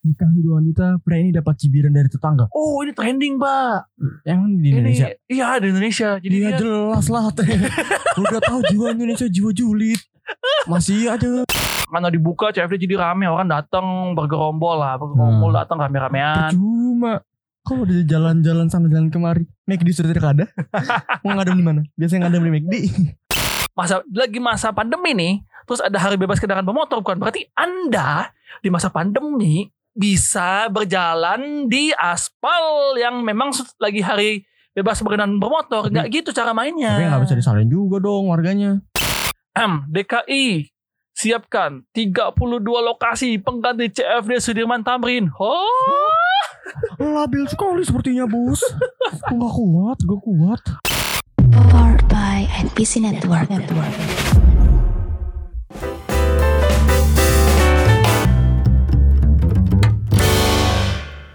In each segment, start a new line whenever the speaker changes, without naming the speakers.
Nikahi dua wanita, pria ini dapat cibiran dari tetangga.
Oh ini trending pak.
Yang di Indonesia.
Ini, iya di Indonesia. Jadi
Iya
dia,
jelas lah teh. Udah tahu jiwa Indonesia jiwa julid. Masih aja.
karena dibuka CFD jadi rame orang datang bergerombol lah, bergerombol
Hmm.
datang rame-ramean.
Percuma. Kalau udah jalan-jalan sana jalan kemari, McD sudah tidak ada. Mau ngadem di mana? Biasanya ngadem di McD.
Masa lagi masa pandemi nih, terus ada hari bebas kendaraan bermotor bukan berarti Anda di masa pandemi bisa berjalan di aspal yang memang lagi hari bebas berkendaraan bermotor. Nggak gitu cara mainnya.
Tapi nggak bisa disalahin juga dong warganya.
M, DKI siapkan 32 lokasi pengganti CFD Sudirman Tamrin. Oh,
Labil sekali sepertinya bos. Gue gak kuat, gue kuat.
Powered by NPC Network. Network.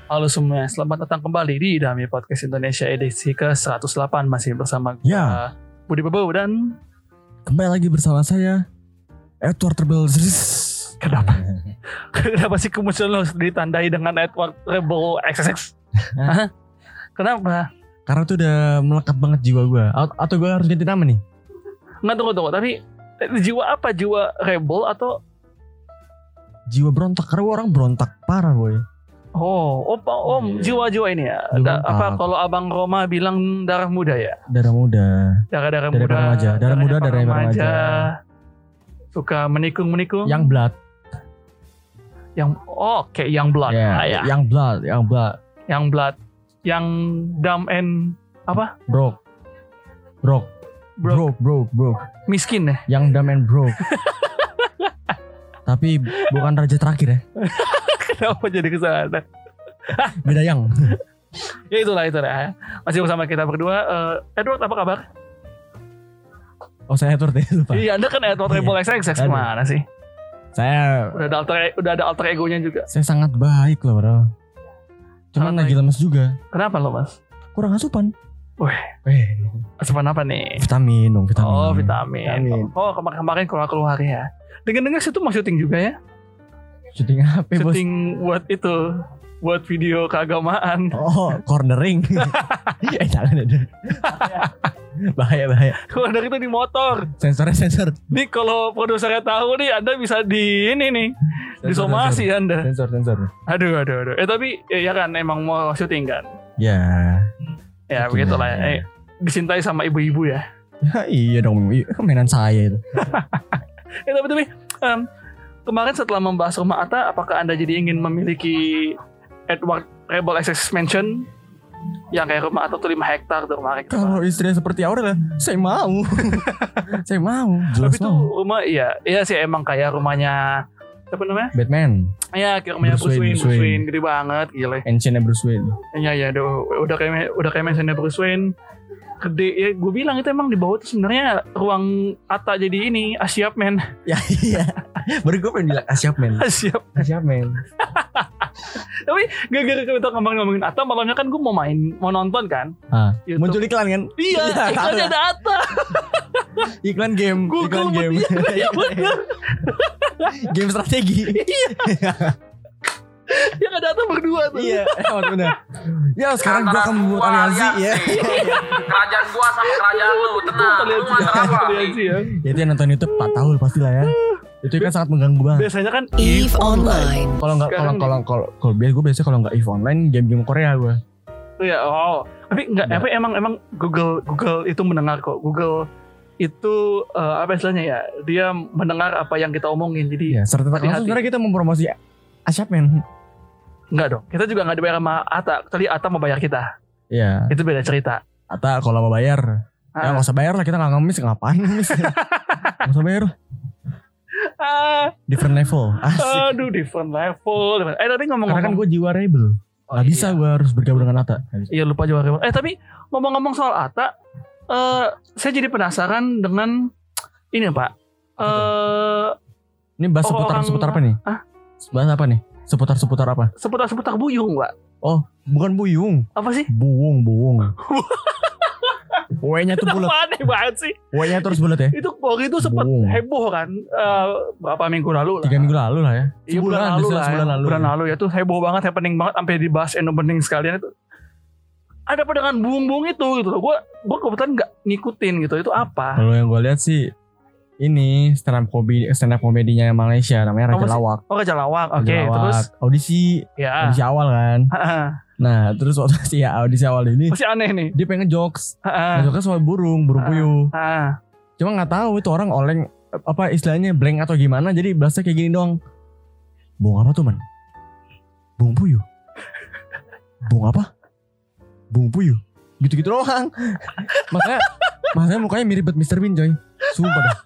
Halo semuanya, selamat datang kembali di Dami Podcast Indonesia edisi ke-108 masih bersama
Ya.
Budi Bebo dan
Kembali lagi bersama saya Edward Terbel
kenapa? Kenapa sih kemunculan lo ditandai dengan Edward Rebel? Hah? Kenapa?
Karena itu udah melekat banget jiwa gue. Atau gue harus ganti nama nih?
Nggak tunggu tunggu, tapi eh, jiwa apa? Jiwa rebel atau
Jiwa berontak. Karena gue orang berontak parah boy.
Oh, oh, Pak, om,
Iya.
jiwa-jiwa ini ya. Da- apa kalau Abang Roma bilang darah muda ya?
Darah muda.
Darah-darah
Darah
muda.
remaja. Darah muda, darah remaja.
Suka menikung-menikung.
Yang blood.
yang oh, kayak yang blood.
Ya,
Ah, ya.
Yang blood. Yang blood.
Yang blood. Yang dumb and apa?
Broke. Broke.
Broke.
Broke. Broke. Broke.
Miskin ya.
Yang dumb and broke. Tapi bukan raja terakhir ya.
Kenapa jadi ke sana?
Beda yang.
Ya itulah itulah. ya. Masih bersama kita berdua. Eh, Edward apa kabar?
Oh saya Edward ya lupa.
Iya, Anda kan Edward
Iya.
Rebel XXX
Aduh.
ke mana sih?
Saya
Udah ada alter udah ada alter egonya juga.
saya sangat baik loh bro. Cuman lagi lemes juga.
Kenapa lo, Mas?
Kurang asupan.
Wih.
Eh,
Asupan apa nih?
vitamin dong vitamin.
Oh vitamin.
Vitamin.
Oh kemarin kemarin keluar keluar ya. Dengan dengar situ mau syuting juga ya?
Syuting apa bos?
Syuting buat itu, buat video keagamaan.
Oh cornering. eh jangan ada. bahaya bahaya.
Dari itu di motor.
Sensornya sensor.
Nih kalau produsernya tahu nih, anda bisa di ini nih, disomasi anda.
Sensor sensor.
Aduh aduh aduh. Eh tapi ya, ya kan emang mau syuting kan?
Ya.
Ya
Syuting,
begitulah ya.
ya.
Eh, dicintai sama ibu-ibu ya.
ya iya dong. Kan mainan saya itu.
Eh tapi tapi em, kemarin setelah membahas rumah Ata, apakah anda jadi ingin memiliki Edward Rebel XX Mansion yang kayak rumah Ata tuh 5 hektar tuh kemarin.
Kalau istrinya seperti Aurel ya, saya mau. saya mau. Jelas
Tapi itu
mau.
rumah iya, iya sih emang kayak rumahnya apa namanya?
Batman.
Ya kayak rumahnya
Bruce
Bruce,
Wayne, Bruce Wayne.
Wayne, gede banget gila.
Ancientnya Bruce Wayne.
Iya iya udah, udah kayak udah kayak mentionnya Bruce Wayne. Gede ya, gue bilang itu emang di bawah tuh sebenarnya ruang Ata jadi ini Asyap men.
ya iya. Baru gue pengen bilang Asyap men.
Asyap.
Asyap men.
Tapi gara-gara kita ngomongin Ata malamnya kan gue mau main mau nonton kan.
Ah,
YouTube.
muncul iklan kan?
Iya,
Iya,
iklannya
ada.
Ata.
Iklan game,
Google
iklan game.
iya, iya bener.
Game strategi.
Yang ada Ata berdua tuh.
iya, emang benar. Ya sekarang gua akan membuat aliansi ya.
Kerajaan gua sama kerajaan lu, tenang. Lu antara
kalian sih ya.
ya itu yang nonton YouTube tak tahu pasti lah ya. Itu kan sangat mengganggu banget.
Biasanya kan
Eve Online.
Kalau nggak kalau kalau kalau kalau biasa gue biasanya kalau nggak Eve online game-game Korea gue.
Iya, oh. Tapi enggak,
Enggak.
apa emang emang Google Google itu mendengar kok. Google itu eh, apa istilahnya ya? Dia mendengar apa yang kita omongin. Jadi
Iya, serta tak
Hati-hati.
langsung sebenarnya kita mempromosi Asyap men.
enggak dong. Kita juga enggak dibayar sama Ata. Tadi Ata mau bayar kita.
Iya.
Itu beda cerita.
Ata kalau mau bayar, ya
Ah.
nggak usah bayar lah kita nggak ngemis ngapain ngemis. Nggak usah bayar lah.
Ah,
Different level. Asik.
aduh, different level. Eh tadi ngomong-ngomong.
Karena kan gue jiwa rebel.
Oh,
Gak bisa
iya.
gue harus bergabung dengan Ata. Nggak bisa.
Iya lupa juga. Eh tapi ngomong-ngomong soal Ata, eh saya jadi penasaran dengan ini Pak. Eh
Ini bahas seputar
orang-
seputar apa nih?
Hah?
Bahas apa nih? Seputar seputar apa?
seputar-seputar buyung, Pak.
Oh, bukan buyung.
Apa sih?
Buung, buung. W-nya tuh bulat.
Aneh banget sih?
W-nya terus bulat ya.
Itu Polri itu sempat heboh kan eh, berapa minggu lalu lah.
Tiga minggu lalu lah ya.
Iya bulan lalu lah. ya.
Sebulan lalu.
Bulan lalu ya tuh heboh banget, happening banget sampai dibahas endo bening sekalian itu. Ada apa dengan buung-buung itu gitu loh. Gue gue kebetulan nggak ngikutin gitu. Itu apa?
Kalau yang gue lihat sih ini stand up comedy stand up komedinya Malaysia namanya Raja? Lawak.
Oh Raja Lawak. Oke,
Lawak.
terus
audisi
ya.
audisi awal kan. Nah, terus waktu sih ya audisi awal ini
Masih aneh nih.
dia pengen jokes.
Heeh.
Jokesnya soal burung, burung puyuh.
Heeh.
Cuma nggak tahu itu orang oleng apa istilahnya blank atau gimana jadi bahasanya kayak gini doang. Bung apa tuh man? Bung puyuh. Bung apa? Bung puyuh. Gitu-gitu doang. makanya makanya mukanya mirip banget Mr. Bean coy. Sumpah dah.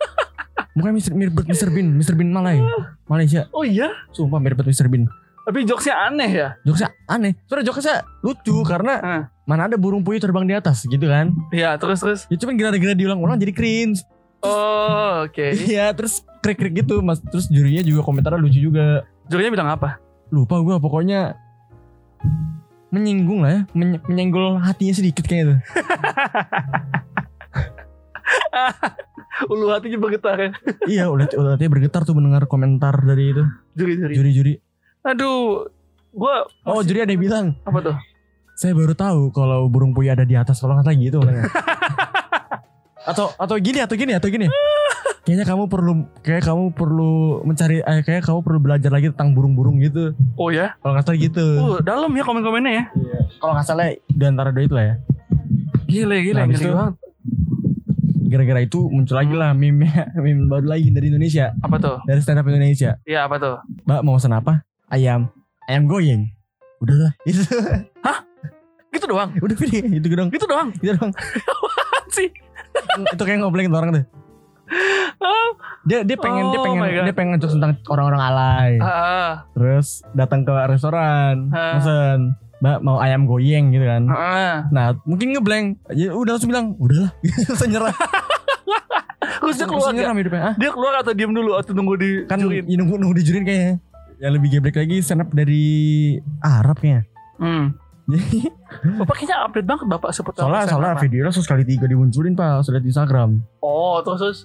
Mukanya Mr. mirip banget Mr. Bean, Mr. Bean Malay. Malaysia.
Oh iya,
Sumpah mirip banget Mr. Bean.
tapi jokesnya aneh ya.
Jokesnya aneh. Soalnya jokesnya lucu karena
Heeh.
mana ada burung puyuh terbang di atas gitu kan.
Iya, terus terus.
Ya cuman gara-gara diulang-ulang jadi cringe.
Oh, oke.
Iya terus krik-krik gitu mas Terus jurinya juga komentarnya lucu juga
Jurinya bilang apa?
Lupa gue pokoknya Menyinggung lah ya menye- Menyenggol hatinya sedikit kayaknya tuh
Ulu hatinya bergetar ya.
Iya udah udah hatinya bergetar tuh mendengar komentar dari itu
Juri-juri.
Juri-juri
Aduh, gua
Oh juri ada yang bilang
apa tuh?
Saya baru tahu kalau burung puyuh ada di atas Kalau nggak gitu katanya. Atau atau gini atau gini atau gini Kayaknya kamu perlu Kayak kamu perlu mencari eh, Kayak kamu perlu belajar lagi tentang burung-burung gitu
Oh ya?
Kalau nggak salah gitu
Uh, dalam ya komen-komennya ya.
Kalau nggak salah di antara dua itu lah ya
Gila, gila,
Nah, itu-
banget.
gara-gara itu muncul lagi lah meme meme baru lagi dari Indonesia
Apa tuh?
dari stand up Indonesia
Iya, apa tuh?
mbak mau pesan apa ayam ayam goyeng udah lah itu
Gitu doang.
udah itu
Gitu doang.
itu dong
Apaan sih?
itu kayak ngobrolin orang tuh dia dia pengen dia
Oh
pengen
my God.
dia pengen ngejokes tentang orang-orang alay
Ah,
terus datang ke restoran
Ah.
pesan mbak mau ayam goyeng gitu kan
ah.
nah mungkin ngeblank ya udah langsung bilang udahlah langsung nyerah
Terus dia keluar ya?
ah
Dia keluar atau diem dulu atau nunggu di
kan
jurin?
ya, nunggu nunggu dijurin kayaknya yang lebih geblek lagi stand up dari Arab kayaknya
Hmm.
Jadi
Bapak kayaknya update banget Bapak seputar
soalnya soalnya videonya terus kali tiga dimunculin pak sudah di Instagram
Oh, terus terus.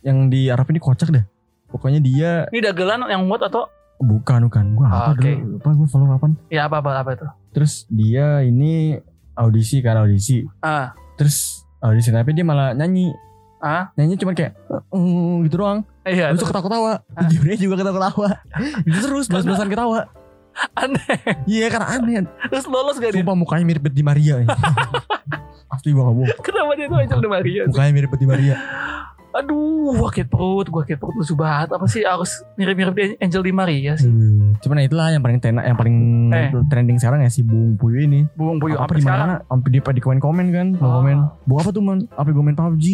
Yang di Arab ini kocak deh. Pokoknya dia
Ini dagelan yang buat atau?
Bukan bukan. Gue apa
Ah, oke.
dulu apa gue follow apa
ya apa apa apa itu?
terus dia ini audisi kan audisi.
Ah,
terus audisi tapi dia malah nyanyi.
Ah,
nyanyi cuma kayak "Eh, gitu doang.
Iya.
Terus ketawa-ketawa.
Ah.
Jurinya juga ketawa-ketawa. Itu terus Balas-balasan ketawa.
Aneh.
Iya karena aneh.
Terus lolos gak dia?
Sumpah mukanya mirip Betty Maria Asli gue gak bohong.
Kenapa dia tuh Angel de Maria?
Mukanya mirip Betty Maria
Aduh, gua sakit perut, gua sakit perut lucu banget. Apa sih harus mirip-mirip di Angel di Maria sih?
Hmm. Cuman itulah yang paling tenak, yang paling
Eh.
trending sekarang ya si Bung Puyuh ini.
Bung Puyuh
apa
apa
di
sekarang?
mana? Sampai di, di komen komen kan,
Oh.
komen. Bung apa tuh man? Apa gue main PUBG?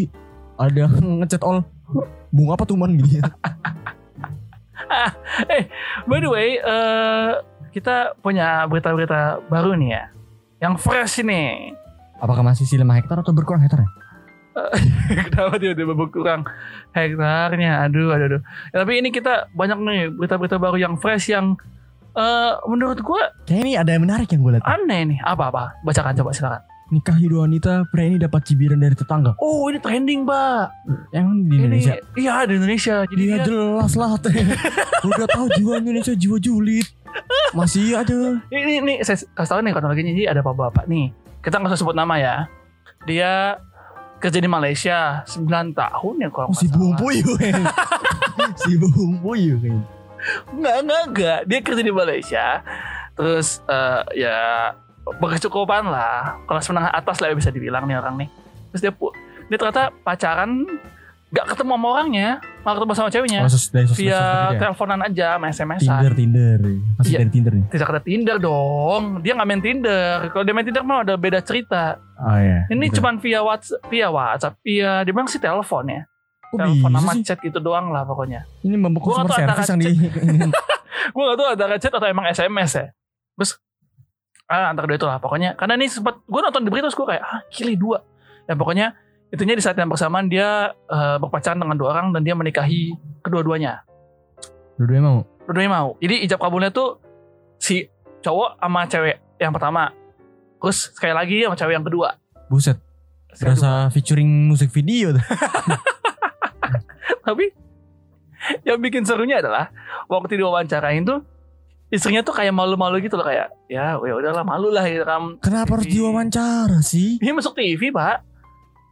Ada ngechat all. Bung apa tuh man gitu.
By the way, eh kita punya berita-berita baru nih ya. Yang fresh nih.
Apakah masih si 5 hektar atau berkurang hektar ya?
Kenapa tiba-tiba berkurang hektarnya? Aduh, aduh, aduh. Ya, tapi ini kita banyak nih berita-berita baru yang fresh yang eh menurut gua
Kayaknya ini ada yang menarik yang gue lihat.
aneh nih. Apa-apa? Bacakan coba silakan.
Nikah dua wanita, pria ini dapat cibiran dari tetangga.
Oh, ini trending, Mbak.
Yang di Indonesia.
Ini iya di Indonesia. Jadi
dia, jelas lah teh. Udah tahu jiwa Indonesia jiwa julid. Masih ada.
ini ini saya kasih tahu nih kronologinya jadi ada bapak-bapak nih. Kita nggak usah sebut nama ya. Dia kerja di Malaysia 9 tahun ya kalau
Oh, si
nggak
kayaknya. si Bung Puyuh kayaknya.
Enggak, enggak, enggak. Dia kerja di Malaysia. Terus eh, ya berkecukupan lah. Kelas menengah atas lah bisa dibilang nih orang nih. Terus dia dia ternyata pacaran nggak ketemu sama orangnya, malah ketemu sama ceweknya.
Oh, sos, dari sosmed
via
ya?
teleponan aja, sama SMS-an.
Tinder, Tinder. Masih
Iya.
dari Tinder nih.
Tidak ada Tinder dong. Dia nggak main Tinder. Kalau dia main Tinder mah ada beda cerita.
Oh iya.
Ini
gitu.
cuman via WhatsApp, via WhatsApp, via dia bilang sih telepon ya.
Kok
telepon sama
sih?
chat gitu doang lah pokoknya.
Ini membuk
Gua
customer service yang di
gue gak tahu antara chat atau emang SMS ya terus ah antara dua itu lah pokoknya karena ini sempat gue nonton di berita terus gue kayak ah kili dua ya pokoknya itunya di saat yang bersamaan dia eh, berpacaran dengan dua orang dan dia menikahi kedua-duanya
Dua-duanya mau.
dua-duanya mau jadi ijab kabulnya tuh si cowok sama cewek yang pertama terus sekali lagi sama cewek yang kedua
Buset. Berasa featuring musik video tuh.
Tapi yang bikin serunya adalah waktu diwawancarain tuh istrinya tuh kayak malu-malu gitu loh kayak ya ya udahlah malu lah gitu kan.
Kenapa harus
TV.
diwawancara sih?
Ini masuk TV pak,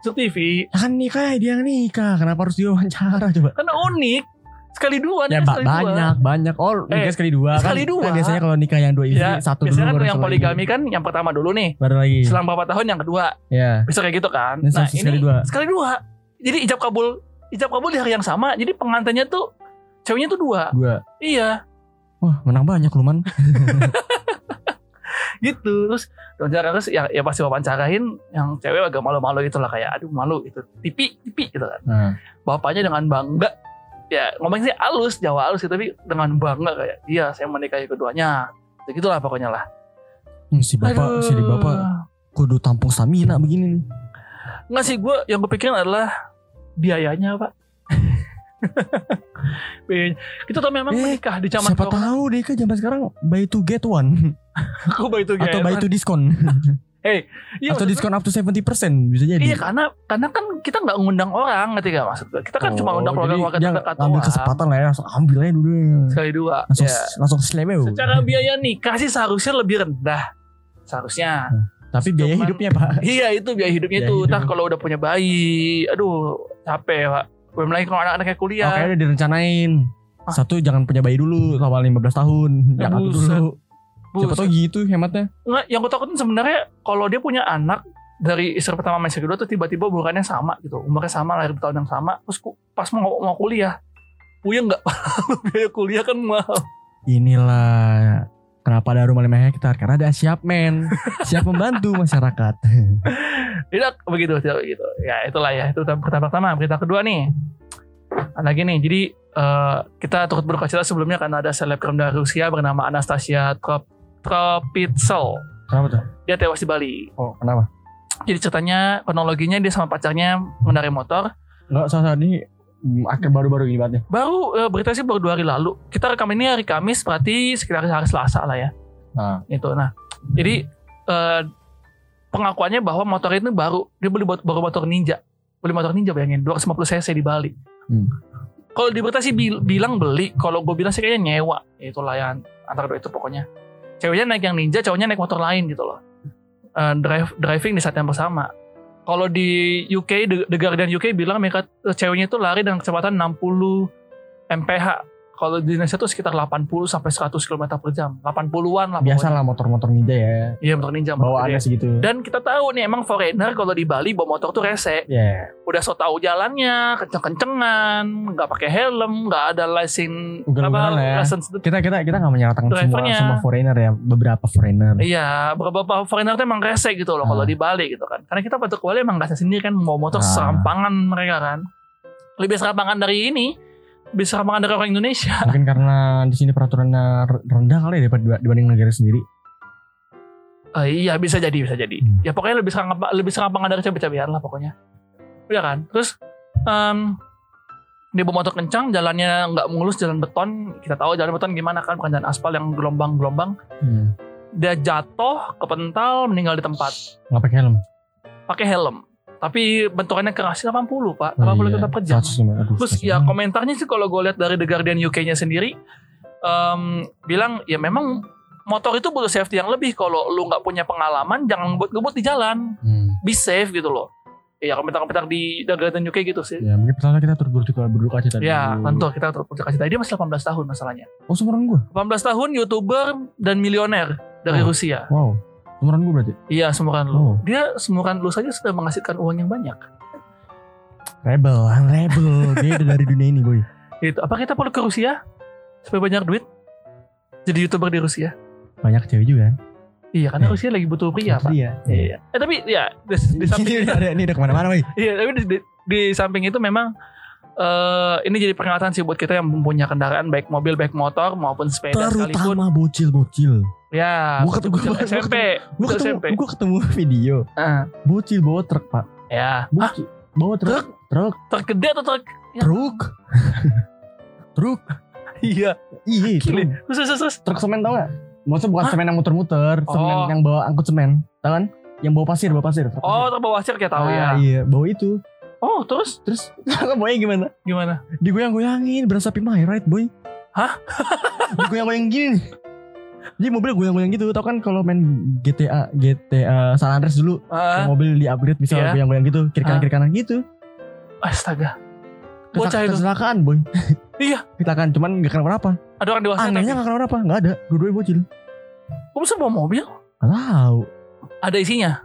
masuk TV
Ya kan nikah dia yang nikah. Kenapa harus diwawancara coba?
karena unik sekali dua
Ya ba-
sekali dua.
banyak banyak. Oh nikah
Eh,
sekali dua kan.
sekali dua.
Kan biasanya kalau nikah yang dua istri
Ya,
satu dulu
biasanya kan yang poligami
lagi.
kan yang pertama dulu nih,
Baru lagi.
selang berapa tahun yang kedua,
Ya.
bisa kayak gitu kan.
Ini
Nah
sekali
ini
dua.
sekali dua. Jadi ijab kabul, ijab kabul di hari yang sama. Jadi pengantinnya tuh ceweknya tuh dua.
Dua.
Iya,
Wah menang banyak lu man.
gitu. Terus wawancara terus ya, ya pasti wawancarain yang cewek agak malu-malu gitu lah kayak aduh malu gitu. Tipi, tipi gitu kan.
Nah.
Bapaknya dengan bangga ya ngomongnya sih halus, Jawa halus sih tapi dengan bangga kayak iya saya menikahi keduanya. Ya Gitulah pokoknya lah.
Hmm, si bapak, si di bapak kudu tampung stamina begini nih.
Nggak sih gue yang gue pikirin adalah biayanya pak. Biayanya. Kita tuh memang
Eh,
menikah di zaman
Siapa
corona.
tahu deh kan zaman sekarang buy to get one
Aku buy to
atau
get
buy
one.
to discount
Iya,
atau diskon up to 70% bisa jadi.
Iya karena karena kan kita nggak ngundang orang ngerti gak maksud gue. Kita kan cuma
Oh,
undang keluarga
jadi
keluarga
dia
terdekat
ambil
doang.
kesempatan lah ya langsung ambil aja dulu
Sekali dua.
langsung
Ya.
langsung slebeu
Secara biaya nikah sih seharusnya lebih rendah. Seharusnya.
tapi biaya
Cuman-
hidupnya pak
Iya itu biaya hidupnya
Biaya
itu.
hidup.
Entah kalau udah punya bayi, aduh capek pak. Belum lagi kalau anak-anaknya kuliah.
oh, kayaknya udah direncanain
Ah.
satu jangan punya bayi dulu awal 15 tahun
Ya,
jangan
buset.
dulu siapa
Buset.
tahu gitu hematnya
Nggak, yang gue takutin sebenarnya kalau dia punya anak dari istri pertama sama istri kedua tuh tiba-tiba bukannya sama gitu umurnya sama lahir tahun yang sama terus pas mau mau kuliah Puyeng nggak biaya kuliah kan mahal
inilah kenapa ada rumah lima hektar karena ada siap men siap membantu masyarakat.
Tidak begitu tidak begitu. Ya itulah ya itu pertama pertama berita kedua nih. Ada lagi nih jadi eh, kita turut berduka cita sebelumnya karena ada selebgram dari Rusia bernama Anastasia Trop Tropitsel.
Kenapa tuh?
Dia tewas di Bali.
Oh kenapa?
Jadi ceritanya kronologinya dia sama pacarnya mengendarai motor.
Enggak salah ini akhir baru-baru gini banget nih
baru eh, berita sih baru dua hari lalu. Kita rekam ini hari Kamis berarti sekitar hari Selasa lah ya.
Nah.
Itu nah. Jadi eh, pengakuannya bahwa motor itu baru dia beli baru motor Ninja. Beli motor Ninja bayangin 250 cc di Bali.
Hmm.
kalau di berita sih bil- bilang beli kalau gue bilang sih kayaknya nyewa. Itulah yang antara dua itu pokoknya. Ceweknya naik yang Ninja cowoknya naik motor lain gitu loh. Eh, drive driving di saat yang bersama kalau di UK The, Guardian UK bilang mereka ceweknya itu lari dengan kecepatan 60 mph kalau di Indonesia tuh sekitar 80 sampai 100 km per jam 80-an lah
biasa lah motor-motor ninja ya
iya motor ninja
bawaannya
gede.
segitu
dan kita tahu nih emang foreigner kalau di Bali bawa motor tuh rese
ya
udah so tahu jalannya kenceng-kencengan nggak pakai helm nggak ada license
Ugal-ugalan lah ya.
license
kita kita kita nggak menyalahkan semua semua foreigner ya beberapa foreigner
Iya, beberapa foreigner tuh emang rese gitu loh kalau
Ah.
di Bali gitu kan. Karena kita ke Bali emang rese sendiri kan mau motor
Ah.
serampangan mereka kan. Lebih serampangan dari ini, serampangan dari orang Indonesia.
mungkin karena di sini peraturannya rendah kali ya dibanding negara sendiri
Eh, iya bisa jadi, bisa jadi.
Hmm.
Ya pokoknya lebih serampangan, lebih serampangan dari cabai-cabean lah pokoknya. Udah kan. Terus em dia bawa motor kencang, jalannya nggak mulus, jalan beton. Kita tahu jalan beton gimana kan, bukan jalan aspal yang gelombang-gelombang.
hmm.
Dia jatuh, kepental, meninggal di tempat.
nggak pakai helm
Pakai helm. Tapi bentukannya keras 80 pak, 80
Oh, iya.
km per jam.
100 km. Aduh,
Terus ya komentarnya sih kalau gue lihat dari The Guardian UK-nya sendiri em, bilang ya memang motor itu butuh safety yang lebih kalau lu nggak punya pengalaman jangan ngebut-ngebut di jalan
Hmm.
be safe gitu loh ya komentar-komentar di The Guardian UK gitu sih
ya mungkin pertama kita turut berduka berduka cita
ya
dulu.
tentu kita terus kasih tahu dia masih 18 tahun masalahnya
oh seumuran gue
18 tahun youtuber dan milioner dari
Oh.
Rusia
wow seumuran gue berarti?
Iya semuran lu.
Oh.
dia semuran lu saja sudah menghasilkan uang yang banyak.
Rebel rebel. Beda dari dunia ini boy.
Itu apa kita perlu ke Rusia? Supaya banyak duit? Jadi youtuber di Rusia?
Banyak cewek juga kan?
Iya karena
Eh.
Rusia lagi butuh pria pak.
iya
Iya. Eh tapi ya di, di samping
ini udah, ini udah ke mana-mana boy.
Iya tapi di, di, di samping itu memang eh ini jadi peringatan sih buat kita yang mempunyai kendaraan baik mobil baik motor maupun sepeda sekalipun.
terutama bocil-bocil
Ya.
Gua ketemu-
bocil
gua- gua
SMP. bocil
ketemu
SMP.
gue ketemu video
Ah,
bocil bawa truk pak
ya.
Bocil bawa truk truk
tergede atau truk? Ya.
truk truk
Iya.
iya truk
Terus terus terus.
truk semen tau gak maksudnya bukan
Hah?
semen yang muter-muter semen
Oh.
yang bawa angkut semen tau kan yang bawa pasir, bawa pasir. truk
Oh,
pasir.
terbawa pasir kayak tahu
Ah,
ya.
Iya, bawa itu.
Oh, terus
Terus bawanya gimana?
gimana?
Digoyang-goyangin berasa My Ride, boy.
Hah?
Digoyang-goyang gini nih. Jadi mobil goyang-goyang gitu. Tau kan kalau main GTA GTA San Andreas dulu, yang mobil di upgrade bisa
Iya.
goyang-goyang gitu, kiri kanan
Ah.
kiri kanan gitu.
astaga.
Kecel-
Bocah itu.
Kecelakaan, boy.
Iya.
Kecelakaan, cuman gak kenapa-napa.
Ada orang dewasa
Anehnya gak kenapa-napa, gak ada. Dua-duanya bocil.
kok bisa bawa mobil?
Gak tahu.
Ada isinya.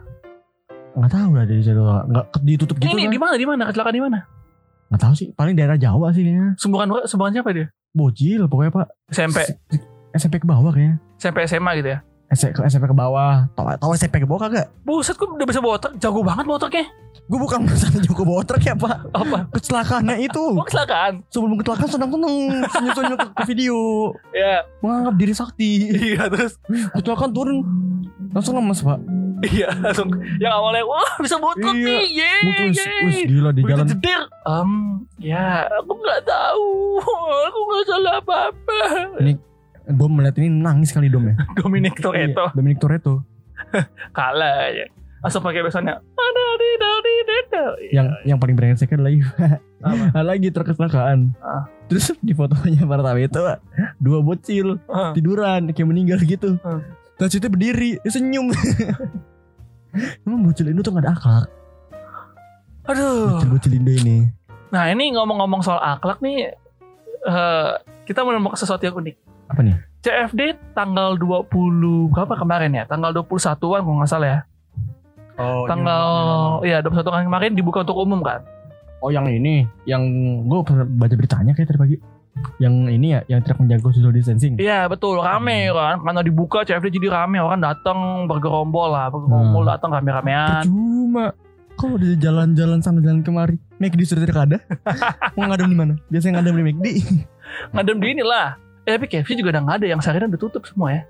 Gak tahu lah dari situ. Gak ditutup gitu
ini
kan.
di mana? Di mana? Kecelakaan di mana?
Gak tahu sih. Paling daerah Jawa sih kayaknya.
Sumbukan sumbukan siapa dia?
Bocil pokoknya pak.
SMP,
S- SMP ke bawah kayaknya.
SMP SMA gitu ya.
SMP ke bawah. Tahu tahu SMP ke bawah kagak?
Buset, kok udah bisa bawa truk? Jago banget bawa truknya.
Gue bukan masalah Joko bawa truk ya pak.
Apa?
Kecelakaannya itu.
Oh, kecelakaan.
Sebelum kecelakaan senang-senang senyum-senyum ke, ke video.
Ya.
Menganggap diri sakti.
Iya, terus
Kecelakaan turun. Langsung lemes pak.
iya langsung yang awalnya wah bisa bawa truk
Iya.
nih. Yeay.
Mutus.
yeay.
Wih gila di jalan.
jedir. Em, ya, aku nggak tahu. Aku nggak salah apa-apa.
Dom melihat ini nangis kali Dom ya.
Dominic Toretto
Iya, Dominic Toretto.
kalah ya. Langsung pakai di dari dada.
Yang yang paling brengsek lagi.
Apa?
lagi terkecelakaan.
Ah.
Terus di fotonya para itu dua bocil
Ah.
tiduran kayak meninggal gitu.
Hmm.
Dan situ berdiri senyum. Emang bocil Indo tuh gak ada akhlak.
Aduh.
Bocil-bocil Indo ini.
Nah ini ngomong-ngomong soal akhlak nih, eh, kita menemukan sesuatu yang unik.
Apa nih?
CFD tanggal 20 berapa kemarin ya? Tanggal 21-an kalau nggak salah ya.
Oh,
tanggal iya 21 kan kemarin dibuka untuk umum kan.
Oh yang ini, yang gue pernah baca beritanya kayak tadi pagi. Yang ini ya, yang tidak menjaga social distancing.
Iya betul rame kan karena dibuka CFD jadi rame orang datang bergerombol lah bergerombol
Hmm.
datang rame-ramean.
Percuma. Kalau di jalan-jalan sana jalan kemari, McD sudah tidak ada. Mau ngadem di mana? Biasanya ngadem di McD.
Ngadem di inilah. Eh tapi KFC juga udah nggak ada yang seharian udah tutup semua ya.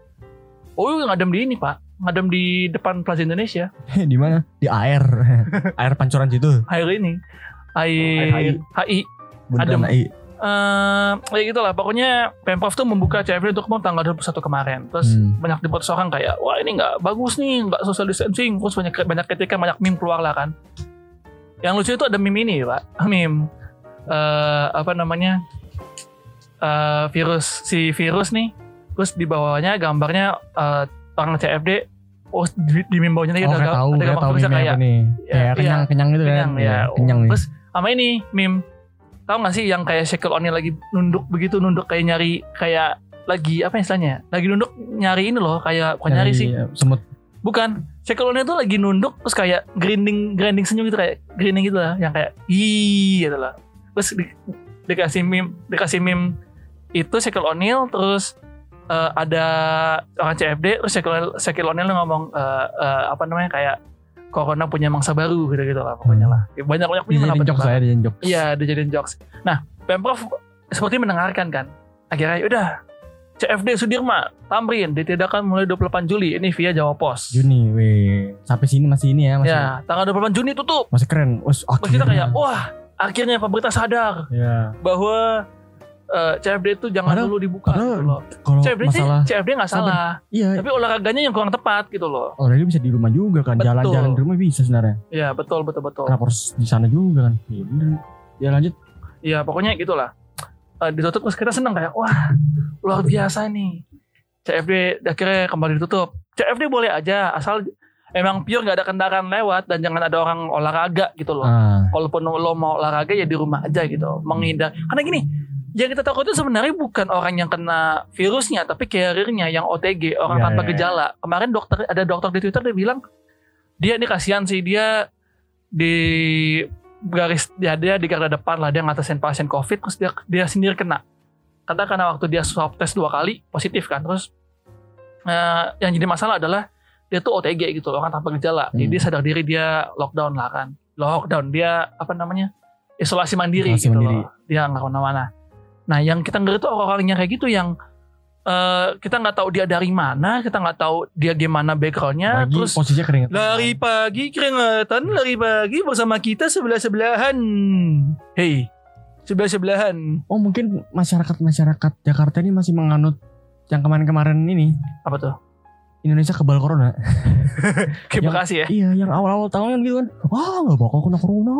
Oh iya ngadem di ini pak, ngadem di depan Plaza Indonesia.
di mana? Di air. air pancoran situ.
Air ini, air,
HI.
HI.
Bundaran
Adem.
AI.
Eh, ya gitu lah. Pokoknya Pemprov tuh membuka CFD untuk umum tanggal 21 kemarin. Terus
Hmm.
banyak diprotes orang kayak, wah ini nggak bagus nih, nggak social distancing. Terus banyak banyak kritikan, banyak meme keluar lah kan. Yang lucu itu ada meme ini pak, meme eh apa namanya eh virus si virus nih. Terus di bawahnya gambarnya eh, orang CFD. Oh di, di lagi
Oh,
ada,
kayak tahu,
ada
kayak
gambar
tahu
tulisnya
meme
kayak
apa nih.
Ya,
Kayak
iya.
kenyang, kenyang gitu kan.
kenyang ya.
Iya, Kenyang.
Terus sama ini meme. Tahu gak sih yang kayak Shaquille O'Neal lagi nunduk begitu nunduk kayak nyari kayak lagi apa istilahnya? Lagi nunduk nyari ini loh kayak bukan nyari sih.
Iya, Semut.
Bukan. Shaquille O'Neal tuh lagi nunduk terus kayak grinding grinding senyum gitu kayak grinding gitu lah yang kayak ih gitu lah. Terus di, dikasih meme dikasih meme itu Shaquille O'Neal terus eh, ada orang CFD terus Shaquille, Shaquille O'Neal ngomong eh, eh, apa namanya kayak Corona punya mangsa baru gitu-gitu lah pokoknya lah. Banyak banyak meme
Dijadiin jokes saya, dijadiin jokes.
Iya, dijadiin jokes. Nah, Pemprov seperti mendengarkan kan. Akhirnya udah CFD Sudirman, Tamrin ditiadakan mulai 28 Juli. Ini via Jawa Pos.
Juni, weh. Sampai sini masih ini ya, masih
Ya, tanggal 28 Juni tutup.
masih keren. Wes,
Terus kita kayak, wah, akhirnya pemerintah sadar
Ya.
bahwa eh, CFD itu jangan
Padahal-
dulu dibuka gitu loh.
Kalau
CFD sih,
masalah
CFD nggak salah,
iya,
tapi olahraganya yang kurang tepat gitu loh.
olahraga bisa di rumah juga kan. Jalan-jalan di rumah bisa sebenarnya.
Iya, betul betul betul.
Kenapa harus di sana juga kan? Iya. Ya lanjut.
Iya pokoknya gitulah. Eh, ditutup terus kita seneng kayak wah luar biasa nih. CFD akhirnya kembali ditutup. CFD boleh aja asal emang pure nggak ada kendaraan lewat dan jangan ada orang olahraga gitu loh.
Ah,
Walaupun lo mau olahraga ya di rumah aja gitu. Menghindar. Karena gini, yang kita takut itu sebenarnya bukan orang yang kena virusnya tapi carrier-nya yang OTG, orang
Iya,
tanpa
iya, iya.
gejala. Kemarin dokter ada dokter di Twitter dia bilang dia ini kasihan sih dia di garis dia dia di garda depan lah dia ngatasin pasien covid terus dia dia sendiri kena karena karena waktu dia swab test dua kali positif kan terus eh, yang jadi masalah adalah dia tuh OTG gitu orang tanpa gejala jadi
Hmm.
dia sadar diri dia lockdown lah kan lockdown dia apa namanya isolasi mandiri
Isolasi
gitu
mandiri.
loh dia nggak ke mana-mana nah yang kita ngeri tuh orang-orang yang kayak gitu yang eh, kita nggak tahu dia dari mana kita nggak tahu dia gimana backgroundnya terus
posisinya keringet.
Lari pagi keringatan, lari pagi bersama kita sebelah-sebelahan. Hei, sebelah-sebelahan.
Oh mungkin masyarakat masyarakat Jakarta ini masih menganut yang kemarin-kemarin ini
Apa tuh?
Indonesia kebal corona.
Terima kasih ya.
Iya, yang awal-awal tahun kan gitu kan. Wah, nggak bakal kena corona.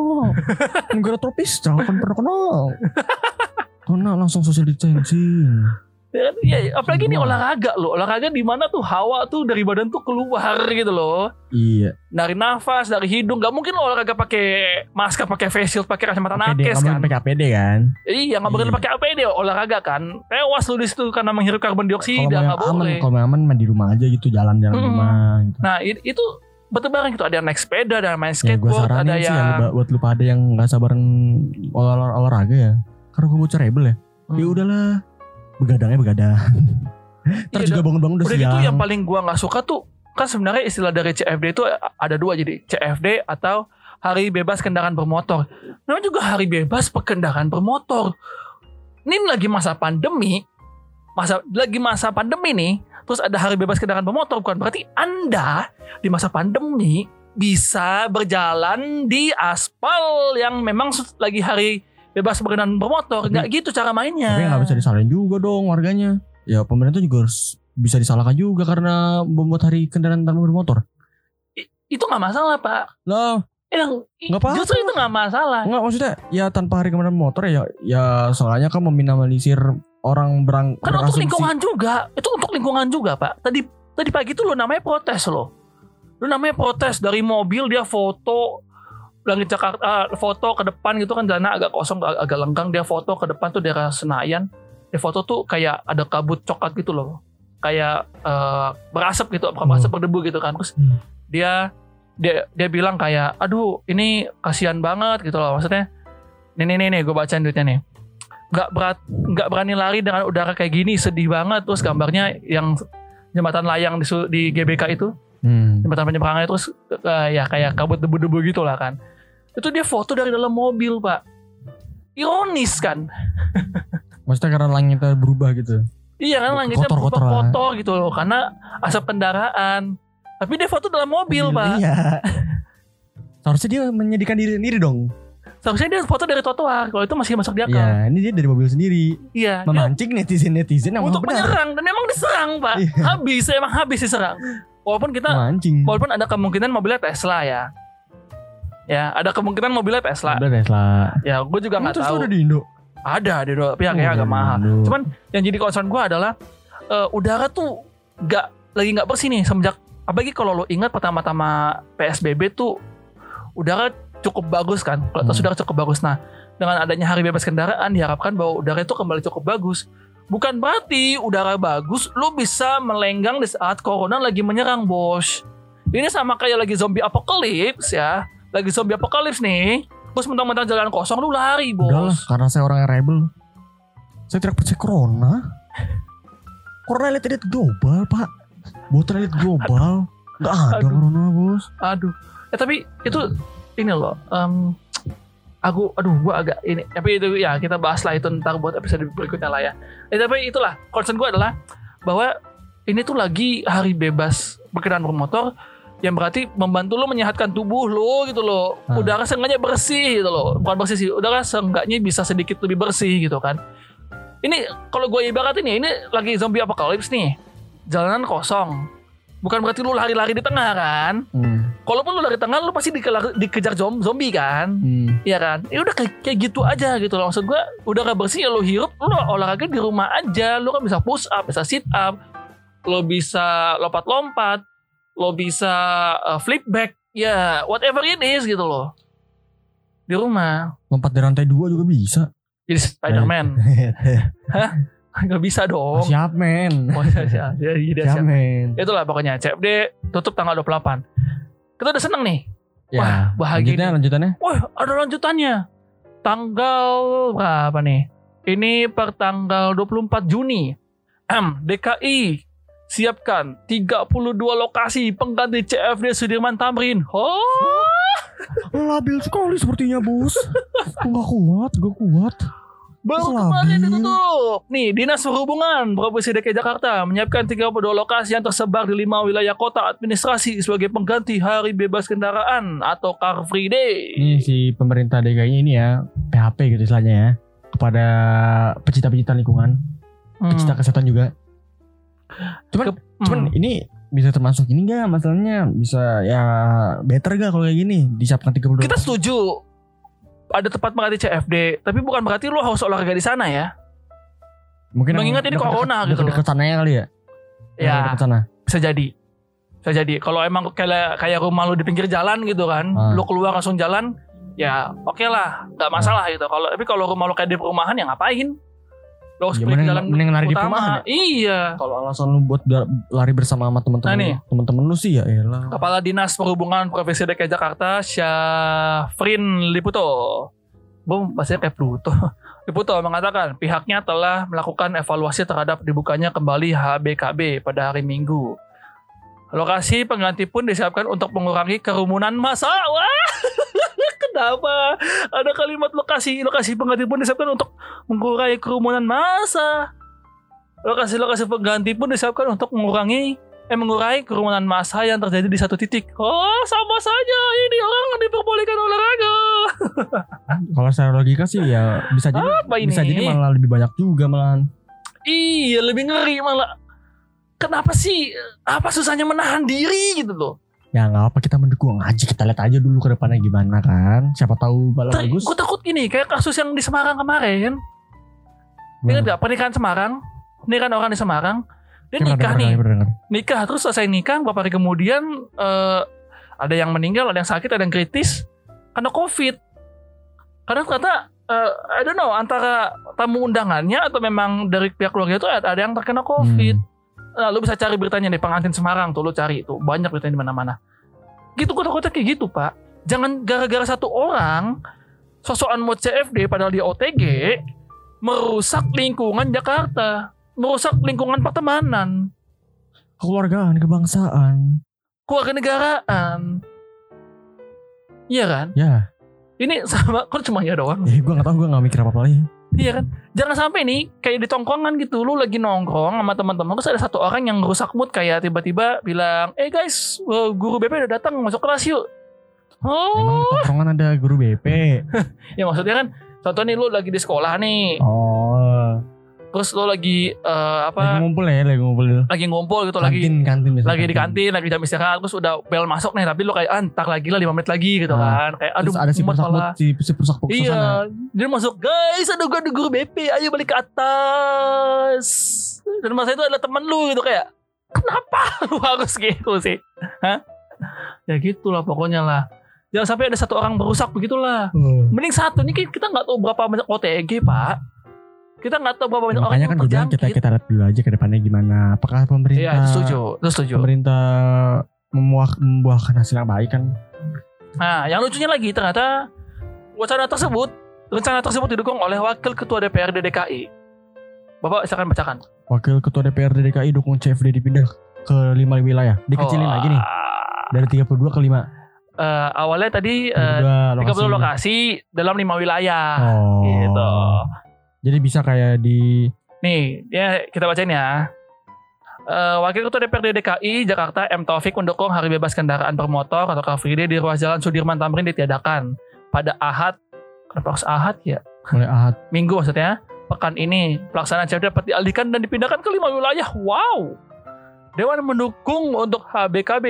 Negara tropis jangan pernah kena. Kena langsung social distancing.
Ya, ya, apalagi ini olahraga loh. Olahraga di mana tuh hawa tuh dari badan tuh keluar gitu loh.
Iya.
Dari nafas, dari hidung. Gak mungkin lo olahraga pakai masker, pakai face shield, pakai kacamata nakes kan.
pakai APD kan.
Iya, nggak boleh
Iya.
pakai APD olahraga kan. Tewas lu di situ karena menghirup karbon dioksida nggak
aman,
boleh.
kalau aman mah di rumah aja gitu, jalan-jalan di
Mm-mm.
rumah gitu.
Nah itu bertebaran gitu. Ada yang naik sepeda, ada yang main
Ya
skateboard,
saranin
ada
sih
yang
ya buat- buat lu pada yang nggak sabaran olah- olahraga ya. Karena gue bocah rebel ya. Ya
Hmm.
udahlah, begadangnya begadang. Ntar
Iya,
juga bangun-bangun udah,
Udah
siang.
gitu yang paling gua nggak suka tuh kan sebenarnya istilah dari CFD itu ada dua jadi CFD atau Hari Bebas Kendaraan Bermotor. Namanya juga Hari Bebas Pengendaraan Bermotor. Ini lagi masa pandemi, masa lagi masa pandemi nih, terus ada Hari Bebas Kendaraan Bermotor bukan berarti Anda di masa pandemi bisa berjalan di aspal yang memang lagi hari bebas berkendaraan bermotor. Nggak gitu cara mainnya.
Tapi nggak bisa disalahin juga dong warganya. Ya pemerintah juga harus bisa disalahkan juga karena membuat hari kendaraan tanpa bermotor.
Itu nggak masalah pak.
Lah,
Yang
Nggak apa-apa.
justru itu nggak masalah.
Enggak maksudnya ya tanpa hari kendaraan motor ya ya soalnya kan meminimalisir orang berang
Kan untuk lingkungan juga. Itu untuk lingkungan juga pak. Tadi tadi pagi tuh lo namanya protes lo. Lo namanya protes dari mobil dia foto dari Jakarta ah, foto ke depan gitu kan jalannya agak kosong ag- agak lenggang dia foto ke depan tuh daerah Senayan. Dia foto tuh kayak ada kabut coklat gitu loh. Kayak eh, berasap gitu, bukan
Hmm.
berasap berdebu gitu kan. Terus
Hmm.
dia dia dia bilang kayak aduh ini kasihan banget gitu loh maksudnya nih nih nih, nih gue bacain duitnya nih nggak berat nggak berani lari dengan udara kayak gini sedih banget terus gambarnya yang jembatan layang di, di GBK itu
Hmm.
jembatan penyeberangannya terus eh, ya kayak kabut debu-debu gitu lah kan itu dia foto dari dalam mobil pak ironis kan
Maksudnya karena langitnya berubah gitu.
iya kan langitnya
Kotor-kotor lah.
kotor gitu loh karena asap kendaraan tapi dia foto dalam mobil pak
Iya. Seharusnya dia menyedihkan diri sendiri dong.
seharusnya dia foto dari trotoar kalau itu masih masuk di akal
Iya, ini dia dari mobil sendiri.
iya dia-
Memancing netizen-netizen yang
untuk
benar.
menyerang dan memang diserang pak
Iya.
habis emang habis diserang walaupun kita
Memancing.
walaupun ada kemungkinan mobilnya Tesla ya ya ada kemungkinan mobilnya Tesla
Udah Tesla.
ya gue juga nggak tahu
ada di Indo.
ada di pihak
Oh,
yang agak mahal
Indo.
cuman yang jadi concern gue adalah eh, udara tuh nggak lagi nggak bersih nih semenjak apalagi kalau lo ingat pertama-tama PSBB tuh udara cukup bagus kan kualitas
Hmm.
udara cukup bagus nah dengan adanya hari bebas kendaraan diharapkan bahwa udara itu kembali cukup bagus bukan berarti udara bagus lo bisa melenggang di saat corona lagi menyerang bos ini sama kayak lagi zombie apocalypse ya lagi zombie apocalypse nih terus mentang-mentang jalan kosong lu lari bos
karena saya orang yang rebel. Saya tidak percaya corona. Corona elit-elit global, Pak. Buatan elit global. Gak ada
Aduh.
corona, bos.
Aduh. Ya tapi itu ini loh. em, aku aduh gua agak ini tapi itu ya kita bahas lah itu ntar buat episode berikutnya lah ya. Eh, tapi itulah concern gua adalah bahwa ini tuh lagi hari bebas berkendaraan bermotor yang berarti membantu lo menyehatkan tubuh lo gitu loh.
Hmm.
Udara seenggaknya bersih gitu loh. Bukan bersih sih, udara seenggaknya bisa sedikit lebih bersih gitu kan. Ini kalau gue ibaratin ya, ini lagi zombie apocalypse nih. Jalanan kosong. Bukan berarti lu lari-lari di tengah kan?
Hmm.
Kalaupun lu lari tengah lu pasti dikelar- dikejar zom- zombie kan?
Hmm.
Iya kan? Ya udah kayak, kayak gitu aja gitu loh. Maksud gua udara bersih ya lu hirup, lu olahraga di rumah aja. Lu kan bisa push up, bisa sit up, lu bisa lompat-lompat, lu bisa uh, flip back, ya whatever it is gitu loh. Di rumah.
Lompat dari lantai dua juga bisa.
Jadi Spider-Man. Gak bisa dong.
siap, men.
Oh, siap, siap. Ya,
Siap,
siap.
men.
Itulah pokoknya CFD tutup tanggal 28. Kita udah seneng nih.
Ya,
Wah, bahagia
lanjutnya, lanjutannya.
Wah, ada lanjutannya. Tanggal berapa nih? Ini per tanggal 24 Juni. DKI siapkan 32 lokasi pengganti CFD Sudirman Tamrin. Oh,
Labil sekali sepertinya, bos. Gue gak kuat, gue kuat.
baru kemarin ditutup. Nih, Dinas Perhubungan Provinsi DKI Jakarta menyiapkan 32 lokasi yang tersebar di lima wilayah kota administrasi sebagai pengganti hari bebas kendaraan atau Car Free Day.
Ini si pemerintah DKI ini ya, PHP gitu istilahnya ya. Kepada pecinta-pecinta lingkungan,
Hmm.
pecinta kesehatan juga. Cuman,
Ke-
cuman
hmm.
ini bisa termasuk ini gak masalahnya bisa ya better gak kalau kayak gini disiapkan 32
Kita setuju ada tempat melatih CFD, tapi bukan berarti lo harus olahraga di sana ya.
mungkin
mengingat ini
deket-
corona gitu loh.
deket sana ya kali ya
Ya,
deket sana
bisa jadi. Bisa jadi. Kalau emang kayak kayak rumah lu di pinggir jalan gitu kan,
Ah.
lu keluar langsung jalan, ya oke lah, nggak masalah gitu. Kalau tapi kalau rumah lu kayak di perumahan ya ngapain? Harus
Ya, mending-
jalan
mending lari di
utama.
perumahan ya?
Iya.
kalau alasan lu buat lari bersama sama teman-teman
Nah,
teman-teman lu sih ya elah
Kepala Dinas Perhubungan Provinsi DKI Jakarta Syafrin Liputo Bum, bahasanya kayak Pluto Liputo mengatakan pihaknya telah melakukan evaluasi terhadap dibukanya kembali HBKB pada hari Minggu Lokasi pengganti pun disiapkan untuk mengurangi kerumunan massa Wah Kenapa ada kalimat lokasi Lokasi pengganti pun disiapkan untuk mengurangi kerumunan massa Lokasi-lokasi pengganti pun disiapkan untuk mengurangi eh mengurai kerumunan massa yang terjadi di satu titik. Oh, sama saja ini orang diperbolehkan olahraga.
kalau secara logika sih ya bisa jadi
Apa ini?
bisa jadi malah lebih banyak juga malahan
Iya, lebih ngeri malah. Kenapa sih? Apa susahnya menahan diri gitu loh?
ya nggak apa kita mendukung aja kita lihat aja dulu ke depannya gimana kan siapa tahu bala
Ter-
bagus
Gue takut gini, kayak kasus yang di Semarang kemarin. Ingat gak pernikahan Semarang? Ini kan orang di Semarang. Dia
pernah
nikah nih. nikah terus selesai nikah beberapa hari kemudian eh, ada yang meninggal ada yang sakit ada yang kritis karena covid karena ternyata eh, I don't know antara tamu undangannya atau memang dari pihak keluarga itu ada ada yang terkena covid nah, lu bisa cari beritanya di pengantin Semarang tuh lu cari itu banyak beritanya di mana-mana. Gitu kota-kota kayak gitu pak. Jangan gara-gara satu orang sosokan mau CFD padahal dia OTG merusak lingkungan Jakarta. Merusak lingkungan pertemanan.
Keluargaan kebangsaan.
Keluarga negaraan. Iya kan?
ya.
Ini sama kok cuma ya doang.
ya gue nggak tahu gue nggak mikir apa apa lagi
Iya kan? Jangan sampai nih kayak di tongkrongan gitu lu lagi nongkrong sama teman-teman terus ada satu orang yang rusak mood kayak tiba-tiba bilang, "Eh guys, eh, guru BP udah datang masuk kelas yuk."
emang
Oh,
di tongkrongan ada guru BP
ya maksudnya kan contoh nih lu lagi di sekolah nih,
oh
terus lu lagi
lagi
apa?
ngumpul ya lagi ngumpul
Lagi ngumpul gitu lagi
kantin kantin biasanya
lagi di kantin, lagi jam istirahat, terus udah bel masuk nih, tapi lu kayak ah, ntar lagi lah 5 menit lagi gitu
Ah.
kan. Kayak aduh,
terus ada si perusak
malah.
si, si perusak perusak sana
Iya, dia masuk guys, ada gue ada guru BP, ayo balik ke atas. Dan masa itu adalah temen lu gitu kayak, kenapa lu harus gitu sih? Hah? Ya gitulah pokoknya lah. Jangan sampai ada satu orang berusak begitulah.
Hmm.
Mending satu nih kita nggak tahu berapa banyak OTG pak. Kita nggak tahu berapa banyak orang
makanya
yang
kan gue bilang kita
terjangkit.
kita lihat dulu aja ke depannya gimana apakah pemerintah
Iya, itu setuju, itu setuju.
pemerintah memuah, membuahkan hasil yang baik kan
Nah, yang lucunya lagi ternyata wacana tersebut, rencana tersebut didukung oleh Wakil Ketua DPRD DKI. Bapak silakan bacakan.
wakil ketua DPRD DKI dukung CFD dipindah ke lima wilayah dikecilin
Oh,
lagi nih dari 32 ke 5
eh, awalnya tadi eh,
32
30 lokasi dalam lima wilayah
oh
gitu.
Jadi bisa kayak di
Nih, ya kita bacain ya. Eh, Wakil Ketua DPRD DKI Jakarta M Taufik mendukung hari bebas kendaraan bermotor atau Car Free Day di ruas Jalan Sudirman Tamrin ditiadakan pada Ahad. Kenapa harus Ahad ya?
mulai ahad
Minggu maksudnya. Pekan ini pelaksanaan CFD dapat dialihkan dan dipindahkan ke lima wilayah. Wow. Dewan mendukung untuk HBKB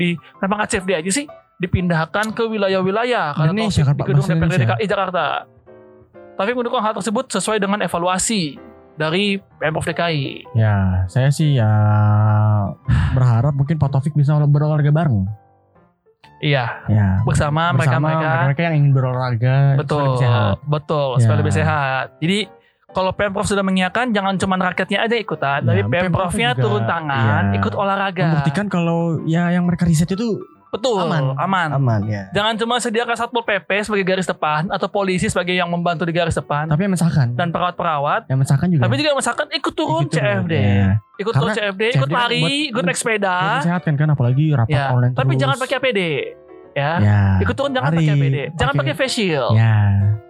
di kenapa nggak CFD aja sih? Dipindahkan ke wilayah-wilayah karena Taufik di gedung DPRD. DKI Jakarta. Taufik mendukung hal tersebut sesuai dengan evaluasi dari Pemprov DKI.
ya saya sih ya berharap mungkin Pak Taufik bisa berolahraga bareng
Iya,
ya
bersama mereka-mereka
mereka yang ingin berolahraga
betul,
sehat.
betul,
Ya.
supaya lebih sehat. Jadi kalau Pemprov sudah mengiyakan, jangan cuma rakyatnya aja ikutan,
Ya,
tapi
Pemprovnya
Pemprovnya
juga,
turun tangan,
iya.
ikut olahraga.
membuktikan kalau ya yang mereka riset itu
Betul,
Aman.
aman.
aman ya
Jangan cuma sediakan satpol pp sebagai garis depan atau polisi sebagai yang membantu di garis depan
tapi yang misalkan
dan perawat-perawat.
yang misalkan juga
Tapi juga misalkan ikut turun
ikut turun.
CFD,
Ya.
ikut turun
Karena
CFD, ikut
CFD
lari,
buat-
ikut naik sepeda.
mensehatkan kan apalagi rapat
Ya,
online
tapi
terus.
jangan pakai APD. Ya.
ya
Ikut turun jangan
lari,
pakai APD. Jangan pakai shield.
ya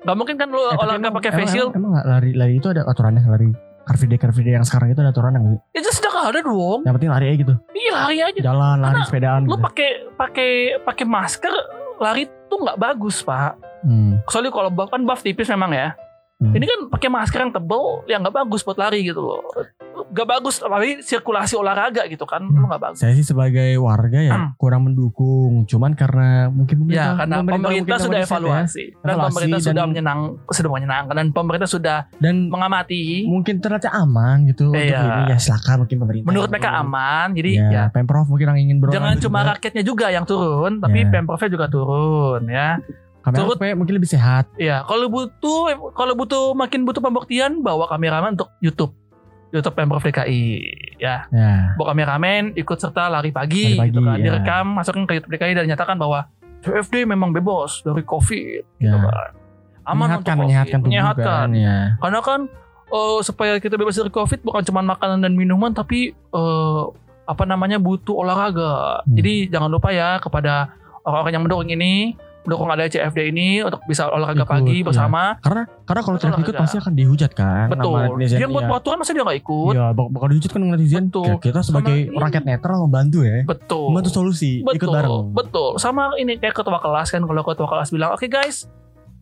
Gak mungkin kan lu
Eh,
olahraga
emang-
pakai
emang-
face shield.
emang, emang nggak lari lari itu ada aturannya lari car free day car free day yang sekarang itu ada aturan yang
Itu sudah ada dong.
yang penting lari aja gitu
Iya lari aja.
jalan lari
Karena
sepedaan
Lu
gitu.
pakai pakai pakai masker lari tuh nggak bagus pak.
Hmm.
Kecuali kalau buff kan buff tipis memang ya.
Hmm.
Ini kan pakai masker yang tebel yang nggak bagus buat lari gitu loh. Gak bagus apalagi sirkulasi olahraga gitu kan lu gak bagus
Saya sih sebagai warga ya
Hmm.
kurang mendukung. Cuman karena mungkin
Ya
pemerintah,
karena pemerintah,
mungkin
sudah
ya.
evaluasi dan
Evaluasi
pemerintah
dan-
sudah menyenang sudah menyenangkan dan pemerintah sudah
dan
mengamati
mungkin ternyata aman gitu untuk
Iya.
ini ya silakan mungkin pemerintah.
menurut mereka aman jadi
Ya,
ya
Pemprov mungkin yang ingin berolahraga
jangan cuma
juga.
rakyatnya juga yang turun tapi
Ya.
pemprovnya juga turun ya
kamera
turut-
supaya mungkin lebih sehat.
ya kalau butuh kalau butuh makin butuh pembuktian bawa kameramen untuk YouTube YouTube Pemprov DKI ya
Ya.
bawa kameramen ikut serta lari pagi,
Lari pagi,
gitu kan
ya.
direkam masukkan ke YouTube DKI dan dinyatakan bahwa CFD memang bebas dari COVID gitu
Ya.
kan aman
menyehatkan,
untuk COVID
menyehatkan kan ya.
karena kan eh, supaya kita bebas dari COVID bukan cuma makanan dan minuman tapi eh, apa namanya butuh olahraga.
Hmm.
Jadi jangan lupa ya kepada orang-orang yang mendukung ini, mendukung ada CFD ini untuk bisa olahraga
Ikut,
pagi
iya.
bersama.
Karena karena kalau
Betul,
tidak ikut pasti akan dihujat kan.
Betul.
netizen,
Dia buat
iya.
peraturan masa dia nggak ikut?
Iya, bak- bakal dihujat kan netizen.
Betul.
Ya, Kita sebagai
Sama
rakyat netral membantu ya.
Betul.
Membantu solusi, ikut
Betul,
bareng.
betul. Sama ini kayak ketua kelas kan kalau ketua kelas bilang, "Oke guys,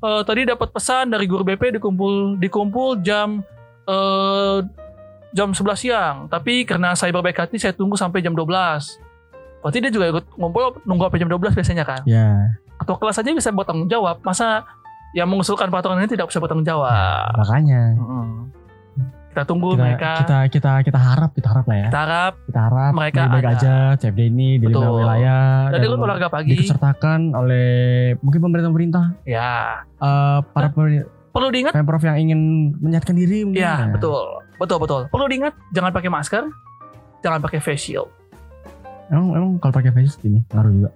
eh, tadi dapat pesan dari guru BP dikumpul dikumpul jam eh jam 11 siang, tapi karena saya berbaik hati saya tunggu sampai jam 12." Berarti dia juga ikut ngumpul nunggu sampai jam 12 biasanya kan.
Ya,
Ketua kelas aja bisa bertanggung jawab. Masa yang mengusulkan peraturan ini tidak bisa bertanggung jawab?
makanya
Mm-mm. Kita tunggu
kita,
mereka.
kita kita kita harap, kita harap lah ya.
Kita harap
Kita harap
Mereka
baik aja CFD ini di lima wilayah
dan ikut olahraga pagi.
dikesertakan oleh mungkin pemerintah-pemerintah,
Ya,
eh, para pemerintah,
perlu diingat
pemprov yang ingin menyehatkan diri mungkin
Iya
ya.
betul, betul betul. Perlu diingat jangan pakai masker, jangan pakai face shield.
Emang emang kalau pakai face ini ngaruh juga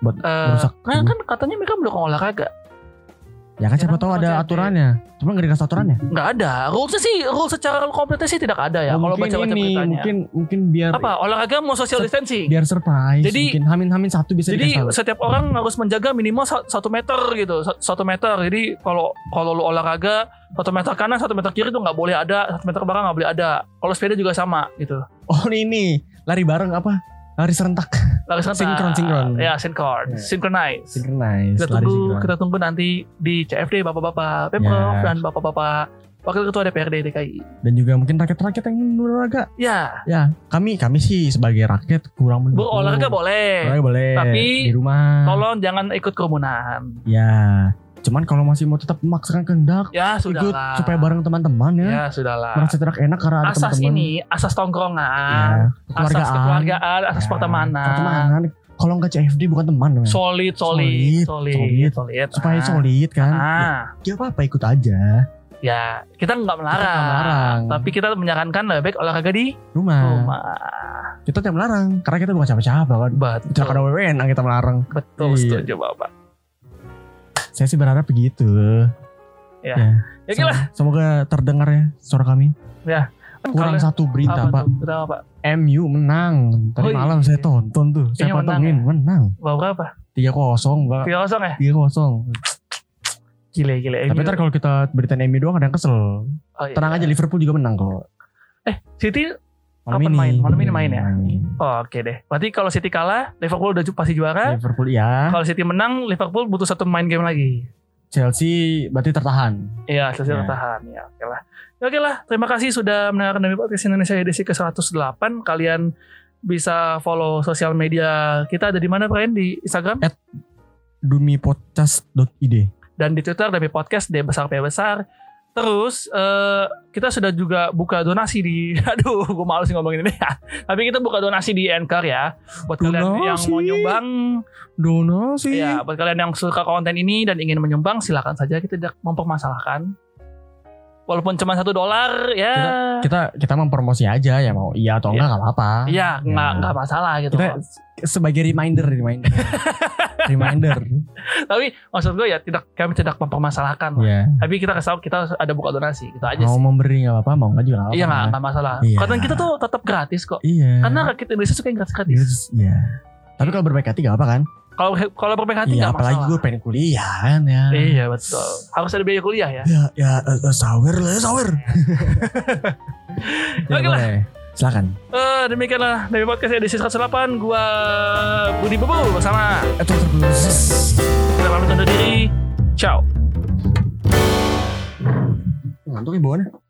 buat
Eh,
merusak.
kan, kan katanya mereka mendukung olahraga.
ya kan siapa tahu ada aturannya. Cuma nggak dikasih aturannya.
Nggak ada. Rulesnya sih, rules secara kompletnya sih tidak ada ya. Kalau
mungkin
baca-baca
ini
beritanya.
mungkin mungkin biar
Apa olahraga mau social distancing?
biar surprise.
Jadi-
mungkin hamin-hamin satu bisa
Jadi setiap orang harus menjaga minimal sa- satu meter gitu, Sa- satu meter. Jadi kalau kalau lu olahraga satu meter kanan, satu meter kiri tuh nggak boleh ada, satu meter belakang nggak boleh ada. Kalau sepeda juga sama gitu.
Oh ini lari bareng apa? Lari serentak,
Lari serentak.
Sinkron, sinkron.
Ya, sinkron,
Ya.
synchronize.
synchronize,
kita tunggu
sinkron.
kita tunggu nanti di CFD bapak-bapak Pemprov
Ya.
dan bapak-bapak wakil ketua DPRD DKI.
Dan juga mungkin rakyat-rakyat yang berolahraga.
Ya,
Ya, kami kami sih sebagai rakyat kurang mendukung.
berolahraga boleh.
Olahraga boleh.
Tapi
di rumah.
Tolong jangan ikut kerumunan.
Ya, cuman kalau masih mau tetap memaksakan kehendak
Ya
ikut
sudahlah.
supaya bareng teman-teman ya.
Ya sudahlah.
Merasa tidak enak karena ada
Asas
teman-teman.
ini, asas tongkrongan,
Ya,
asas kekeluargaan, asas
Ya,
pertemanan.
Pertemanan. Kalau nggak CFD bukan teman.
Solid, solid,
Solid,
solid,
solid.
solid.
Supaya
Ah.
solid kan.
Ah,
Ya apa-apa ikut aja.
ya kita nggak melarang,
melarang.
tapi kita menyarankan lebih baik olahraga di
Rumah.
rumah.
Kita tidak melarang karena kita bukan siapa-siapa kan.
Betul,
Kecelakaan WWN kita melarang.
betul,
Iya.
setuju bapak.
Saya sih berharap begitu.
Ya.
Ya.
Ya gila.
Sem- Semoga terdengar ya suara kami.
Ya.
Kurang
Kalau-
satu berita Pak.
tuh? Berita apa?
MU menang. Tadi
Oh, iya.
malam saya tonton tuh. Saya
Kayaknya menang
pantengin menang.
Bawa berapa?
3-0 Pak.
Tiga kosong ya?
3-0.
Gile gile.
Tapi ntar kalau kita beritain MU doang ada yang kesel.
Oh, iya.
Tenang aja Liverpool juga menang kok.
Eh, City
Malam
Kapan
ini.
main? Malam ini main ya?
Main.
oh, oke deh. Berarti kalau City kalah, Liverpool udah pasti juara.
Liverpool ya.
Kalau City menang, Liverpool butuh satu main game lagi.
Chelsea berarti tertahan.
Iya, Chelsea
Ya.
tertahan. Ya, oke lah. Ya, oke lah. Terima kasih sudah mendengarkan dari podcast Indonesia edisi ke-108. Kalian bisa follow sosial media kita ada di mana Brian di Instagram
dumipodcast.id
dan di Twitter dari podcast D besar P besar. Terus eh, kita sudah juga buka donasi di aduh gue malu sih ngomongin ini ya. Tapi kita buka donasi di Anchor ya buat kalian yang
Donasi.
mau nyumbang
Donasi.
ya buat kalian yang suka konten ini dan ingin menyumbang silakan saja kita tidak mempermasalahkan. Walaupun cuma satu dolar ya
Kita kita mempromosi aja ya mau iya atau
Iya.
enggak enggak apa-apa.
Iya, nggak
Ya.
nggak masalah gitu.
Kita sebagai reminder reminder. reminder.
Tapi maksud gue ya tidak kami tidak mempermasalahkan. lah.
Iya.
Tapi kita kasih tahu kita ada buka donasi, gitu aja
Mau
sih.
memberi enggak apa-apa, mau enggak juga enggak
Iya
apa-apa.
nggak nggak masalah.
Iya.
Konten kita tuh tetap gratis kok.
Iya.
Karena rakyat Indonesia suka yang gratis-gratis.
Yes, Iya. Tapi kalau berbaik hati gak apa kan?
Kalau kalau
Iya,
nggak
apalagi
masalah.
gue pengen kuliah kan ya.
Iya betul. Harus ada biaya kuliah ya.
Ya, ya, eh, sawer lah, ya, sawer. ya,
Oke lah.
Silakan.
Eh demikianlah dari podcast edisi 108 gua Budi Bebu bersama
Eh, terus, terus.
kita pamit undur diri. Ciao.
Ngantuk ya bawaannya.